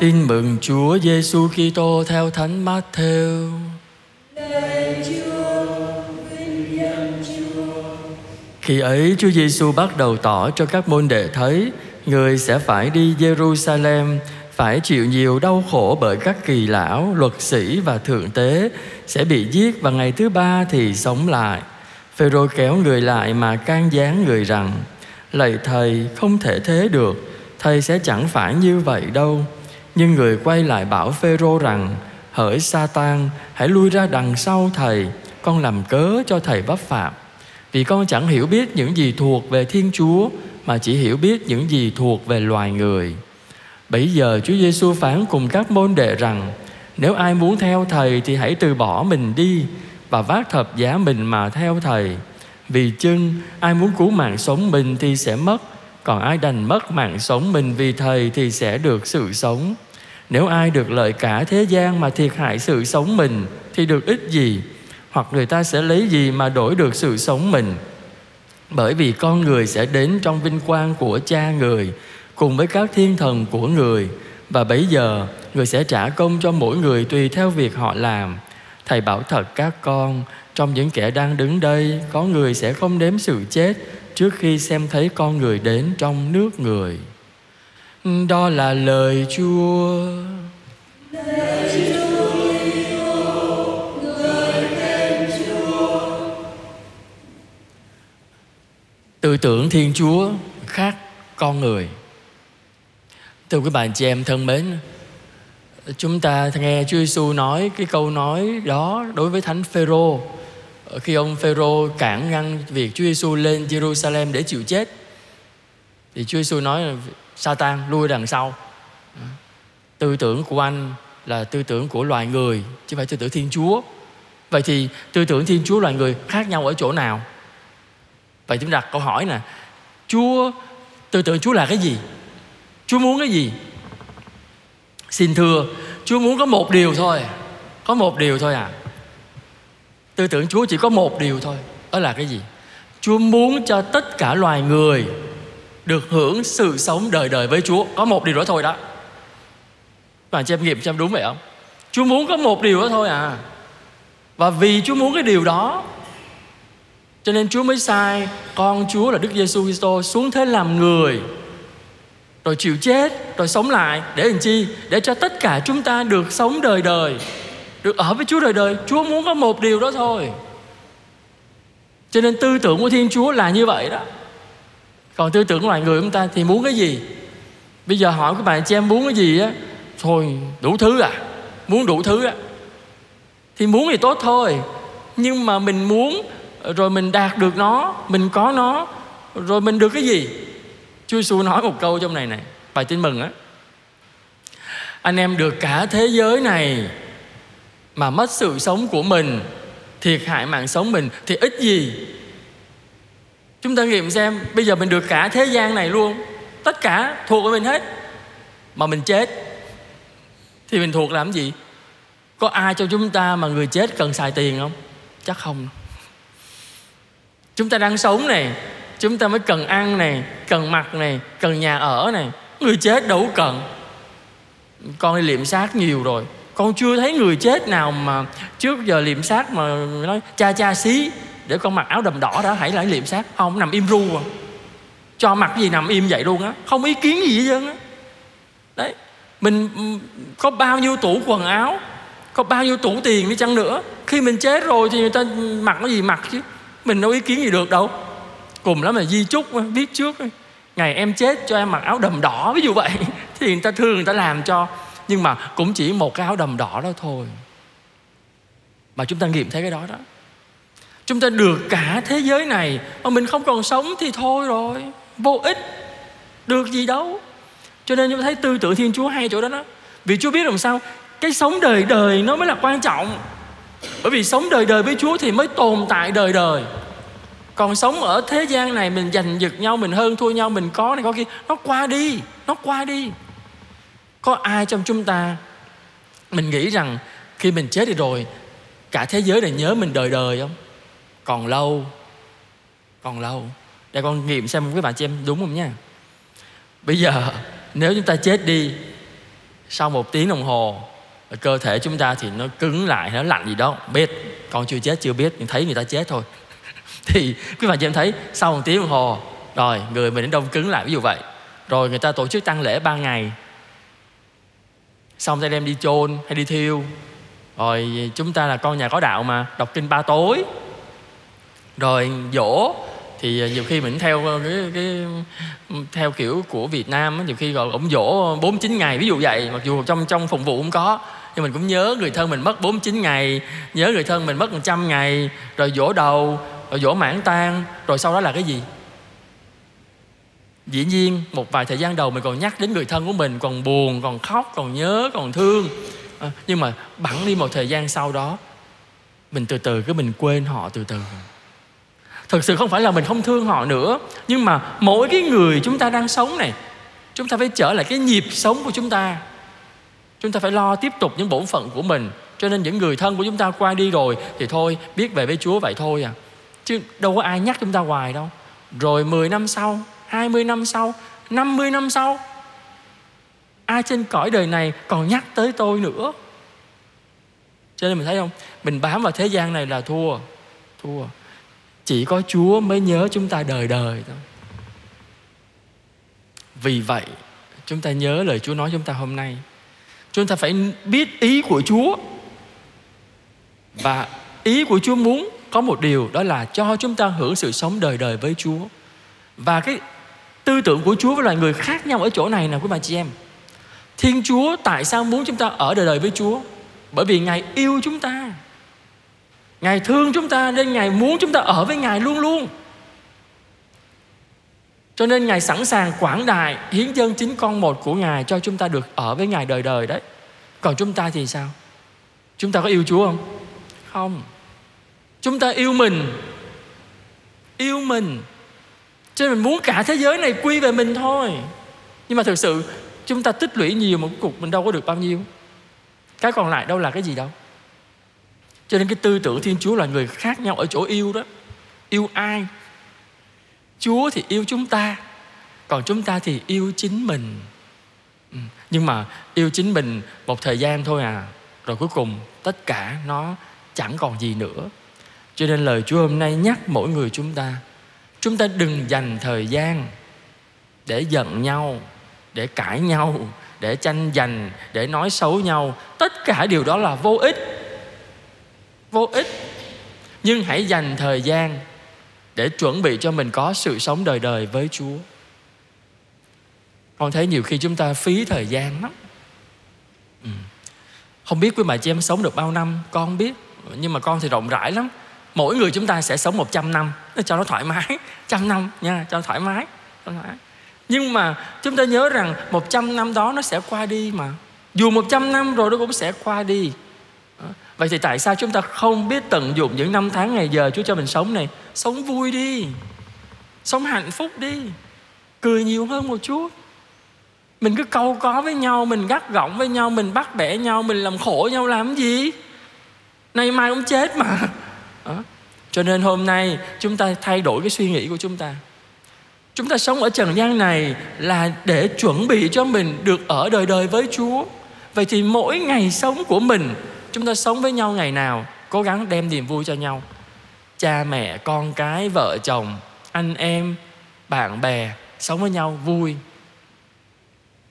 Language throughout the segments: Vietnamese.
Tin mừng Chúa Giêsu Kitô theo Thánh Matthew. Khi ấy Chúa Giêsu bắt đầu tỏ cho các môn đệ thấy người sẽ phải đi Jerusalem phải chịu nhiều đau khổ bởi các kỳ lão, luật sĩ và thượng tế sẽ bị giết và ngày thứ ba thì sống lại. Phêrô kéo người lại mà can gián người rằng: Lạy thầy, không thể thế được, thầy sẽ chẳng phải như vậy đâu. Nhưng người quay lại bảo Phêrô rằng: Hỡi Sa-tan, hãy lui ra đằng sau thầy, con làm cớ cho thầy vấp phạm. Vì con chẳng hiểu biết những gì thuộc về Thiên Chúa mà chỉ hiểu biết những gì thuộc về loài người. Bây giờ Chúa Giêsu phán cùng các môn đệ rằng nếu ai muốn theo thầy thì hãy từ bỏ mình đi và vác thập giá mình mà theo thầy. Vì chưng ai muốn cứu mạng sống mình thì sẽ mất, còn ai đành mất mạng sống mình vì thầy thì sẽ được sự sống. Nếu ai được lợi cả thế gian mà thiệt hại sự sống mình, thì được ích gì? Hoặc người ta sẽ lấy gì mà đổi được sự sống mình? Bởi vì con người sẽ đến trong vinh quang của cha người, cùng với các thiên thần của người và bấy giờ, người sẽ trả công cho mỗi người tùy theo việc họ làm thầy bảo thật các con, trong những kẻ đang đứng đây, có người sẽ không đếm sự chết trước khi xem thấy con người đến trong nước người đó là lời chúa. Tư tưởng thiên chúa khác con người. Thưa quý bạn chị em thân mến, chúng ta nghe Chúa Giêsu nói cái câu nói đó đối với Thánh Phêrô. Khi ông Phêrô cản ngăn việc Chúa Giêsu lên Jerusalem để chịu chết thì Chúa Giêsu nói là Satan lui đằng sau. Tư tưởng của anh là tư tưởng của loài người chứ phải tư tưởng Thiên Chúa. Vậy thì tư tưởng Thiên Chúa loài người khác nhau ở chỗ nào? Vậy chúng đặt câu hỏi nè, Chúa tư tưởng Chúa là cái gì? Chúa muốn cái gì? Xin thưa, Chúa muốn có một điều thôi. Có một điều thôi à. Tư tưởng Chúa chỉ có một điều thôi. Đó là cái gì? Chúa muốn cho tất cả loài người được hưởng sự sống đời đời với Chúa. Có một điều đó thôi đó. Bạn cho em nghiệm xem đúng vậy không? Chúa muốn có một điều đó thôi à. Và vì Chúa muốn cái điều đó, cho nên Chúa mới sai con Chúa là Đức Giêsu Kitô xuống thế làm người, rồi chịu chết, rồi sống lại để làm chi để cho tất cả chúng ta được sống đời đời, được ở với Chúa đời đời Chúa muốn có một điều đó thôi cho nên tư tưởng của Thiên Chúa là như vậy đó còn tư tưởng của loài người chúng ta thì muốn cái gì? Bây giờ hỏi các bạn, chị em muốn cái gì á? Thôi, đủ thứ à. Muốn đủ thứ á. Thì muốn thì tốt thôi. Nhưng mà mình muốn, rồi mình đạt được nó, mình có nó, rồi mình được cái gì? Chúa xu nói một câu trong này này bài tin mừng á. Anh em được cả thế giới này mà mất sự sống của mình, thiệt hại mạng sống mình thì ít gì chúng ta nghiệm xem bây giờ mình được cả thế gian này luôn. Tất cả thuộc của mình hết. Mà mình chết, thì mình thuộc làm gì? Có ai cho chúng ta mà người chết cần xài tiền không? Chắc không chúng ta đang sống này, chúng ta mới cần ăn này, cần mặc này, cần nhà ở này. Người chết đâu cần. Con đi liệm xác nhiều rồi. Con chưa thấy người chết nào mà trước giờ liệm xác mà nói cha cha xí để con mặc áo đầm đỏ đó hãy lại liệm xác. Không, nằm im ru à. Cho mặc gì nằm im vậy luôn á. Không ý kiến gì hết trơn á. Đấy, mình có bao nhiêu tủ quần áo, có bao nhiêu tủ tiền đi chăng nữa. Khi mình chết rồi thì người ta mặc cái gì mặc chứ. Mình đâu ý kiến gì được đâu. Cùng lắm là di chúc viết trước ngày em chết cho em mặc áo đầm đỏ, ví dụ vậy. Thì người ta thương, người ta làm cho. Nhưng mà cũng chỉ một cái áo đầm đỏ đó thôi. Mà chúng ta nghiệm thấy cái đó đó chúng ta được cả thế giới này, mà mình không còn sống thì thôi rồi. Vô ích. Được gì đâu. Cho nên chúng ta thấy tư tưởng thiên chúa hay chỗ đó đó. Vì chúa biết làm sao, cái sống đời đời nó mới là quan trọng. Bởi vì sống đời đời với chúa thì mới tồn tại đời đời. Còn sống ở thế gian này, mình giành giật nhau, mình hơn thua nhau, mình có này, có kia, nó qua đi, nó qua đi. Có ai trong chúng ta, mình nghĩ rằng khi mình chết đi rồi, cả thế giới này nhớ mình đời đời không? Còn lâu. Còn lâu. Để con nghiệm xem với bạn chị em đúng không nha. Bây giờ, nếu chúng ta chết đi, sau một tiếng đồng hồ, cơ thể chúng ta thì nó cứng lại, nó lạnh gì đó. Biết, con chưa chết, chưa biết, nhưng thấy người ta chết thôi. Thì quý bạn chị em thấy, sau một tiếng đồng hồ, rồi, người mình đông cứng lại, ví dụ vậy. Rồi người ta tổ chức tăng lễ ba ngày. Xong ta đem đi chôn hay đi thiêu. Rồi, chúng ta là con nhà có đạo mà, đọc kinh ba tối rồi dỗ thì nhiều khi mình theo ờ, cái, cái theo kiểu của Việt Nam nhiều khi gọi ổng dỗ 49 ngày. Ví dụ vậy mặc dù trong trong phục vụ cũng có nhưng mình cũng nhớ người thân mình mất 49 ngày nhớ người thân mình mất 100 ngày rồi dỗ đầu rồi dỗ mãn tan rồi sau đó là cái gì? Dĩ nhiên một vài thời gian đầu mình còn nhắc đến người thân của mình còn buồn còn khóc còn nhớ còn thương. À, nhưng mà bẵng đi một thời gian sau đó mình từ từ cái mình quên họ từ từ thực sự không phải là mình không thương họ nữa, nhưng mà mỗi cái người chúng ta đang sống này, chúng ta phải trở lại cái nhịp sống của chúng ta. Chúng ta phải lo tiếp tục những bổn phận của mình, cho nên những người thân của chúng ta qua đi rồi thì thôi, biết về với Chúa vậy thôi à. Chứ đâu có ai nhắc chúng ta hoài đâu. Rồi 10 năm sau 20 năm sau 50 năm sau, ai trên cõi đời này còn nhắc tới tôi nữa? Cho nên mình thấy không? Mình bám vào thế gian này là thua thua chỉ có chúa mới nhớ chúng ta đời đời thôi. Vì vậy, chúng ta nhớ lời chúa nói chúng ta hôm nay. Chúng ta phải biết ý của chúa. Và ý của chúa muốn có một điều, đó là cho chúng ta hưởng sự sống đời đời với chúa. Và cái tư tưởng của chúa với loài người khác nhau ở chỗ này nè, quý bà chị em. Thiên chúa tại sao muốn chúng ta ở đời đời với chúa? Bởi vì ngài yêu chúng ta. Ngài thương chúng ta nên Ngài muốn chúng ta ở với Ngài luôn luôn. Cho nên Ngài sẵn sàng quảng đại Hiến dân chính con một của Ngài Cho chúng ta được ở với Ngài đời đời đấy. Còn chúng ta thì sao? Chúng ta có yêu Chúa không? Không. Chúng ta yêu mình. Yêu mình. Cho nên mình muốn cả thế giới này quy về mình thôi. Nhưng mà thực sự, Chúng ta tích lũy nhiều một cục Mình đâu có được bao nhiêu. Cái còn lại đâu là cái gì đâu? Cho nên cái tư tưởng Thiên Chúa là người khác nhau ở chỗ yêu đó. Yêu ai? Chúa thì yêu chúng ta, Còn chúng ta thì yêu chính mình. Ừ, nhưng mà yêu chính mình một thời gian thôi à Rồi cuối cùng tất cả nó chẳng còn gì nữa. Cho nên lời Chúa hôm nay nhắc mỗi người chúng ta Chúng ta đừng dành thời gian Để giận nhau, Để cãi nhau, Để tranh giành, Để nói xấu nhau. Tất cả điều đó là vô ích nhưng hãy dành thời gian để chuẩn bị cho mình có sự sống đời đời với Chúa. Con thấy nhiều khi chúng ta phí thời gian lắm. Ừ. Không biết quý bà chị em sống được bao năm, con không biết. Nhưng mà con thì rộng rãi lắm. Mỗi người chúng ta sẽ sống 100 năm, cho nó thoải mái. Trăm năm nha, cho nó thoải mái. Cho nó thoải mái. Nhưng mà chúng ta nhớ rằng 100 năm đó nó sẽ qua đi mà. Dù 100 năm rồi nó cũng sẽ qua đi. Vậy thì tại sao chúng ta không biết tận dụng những năm tháng ngày giờ Chúa cho mình sống này? Sống vui đi. Sống hạnh phúc đi. Cười nhiều hơn một chút. Mình cứ câu có với nhau, Mình gắt gỏng với nhau, Mình bắt bẻ nhau, Mình làm khổ nhau làm gì? Nay mai cũng chết mà. Đó. Cho nên hôm nay chúng ta thay đổi cái suy nghĩ của chúng ta. Chúng ta sống ở trần gian này Là để chuẩn bị cho mình được ở đời đời với Chúa. Vậy thì mỗi ngày sống của mình chúng ta sống với nhau ngày nào, cố gắng đem niềm vui cho nhau. Cha mẹ, con cái, vợ chồng, anh em, bạn bè, sống với nhau vui,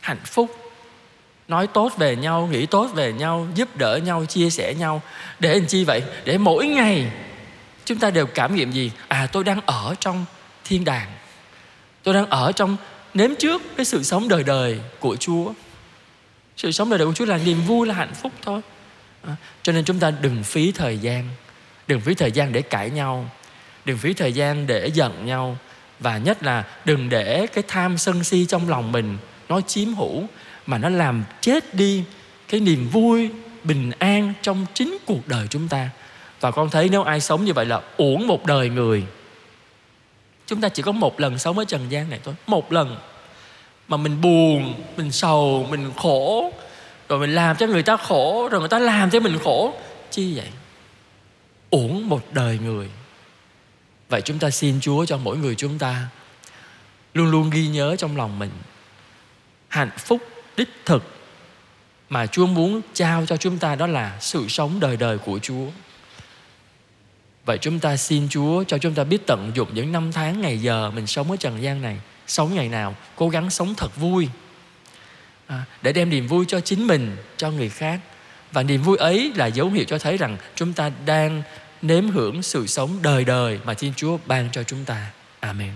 hạnh phúc. Nói tốt về nhau, nghĩ tốt về nhau, giúp đỡ nhau, chia sẻ nhau. Để làm chi vậy? Để mỗi ngày chúng ta đều cảm nghiệm gì? À tôi đang ở trong thiên đàng. Tôi đang ở trong, nếm trước cái sự sống đời đời của chúa. Sự sống đời đời của chúa là niềm vui, là hạnh phúc thôi. Ờ, cho nên chúng ta đừng phí thời gian, đừng phí thời gian để cãi nhau, đừng phí thời gian để giận nhau, và nhất là đừng để cái tham sân si trong lòng mình nó chiếm hữu, mà nó làm chết đi cái niềm vui, bình an trong chính cuộc đời chúng ta. Và con thấy nếu ai sống như vậy là uổng một đời người. Chúng ta chỉ có một lần sống ở trần gian này thôi, một lần. Mà mình buồn, mình sầu, mình khổ rồi mình làm cho người ta khổ rồi người ta làm cho mình khổ. Chi vậy? Uổng một đời người. Vậy chúng ta xin chúa cho mỗi người chúng ta luôn luôn ghi nhớ trong lòng mình hạnh phúc đích thực mà Chúa muốn trao cho chúng ta đó là sự sống đời đời của Chúa. Vậy chúng ta xin Chúa cho chúng ta biết tận dụng những năm tháng ngày giờ mình sống ở trần gian này, sống ngày nào cố gắng sống thật vui à, để đem niềm vui cho chính mình, cho người khác. Và niềm vui ấy là dấu hiệu cho thấy rằng chúng ta đang nếm hưởng sự sống đời đời mà Thiên Chúa ban cho chúng ta. Amen.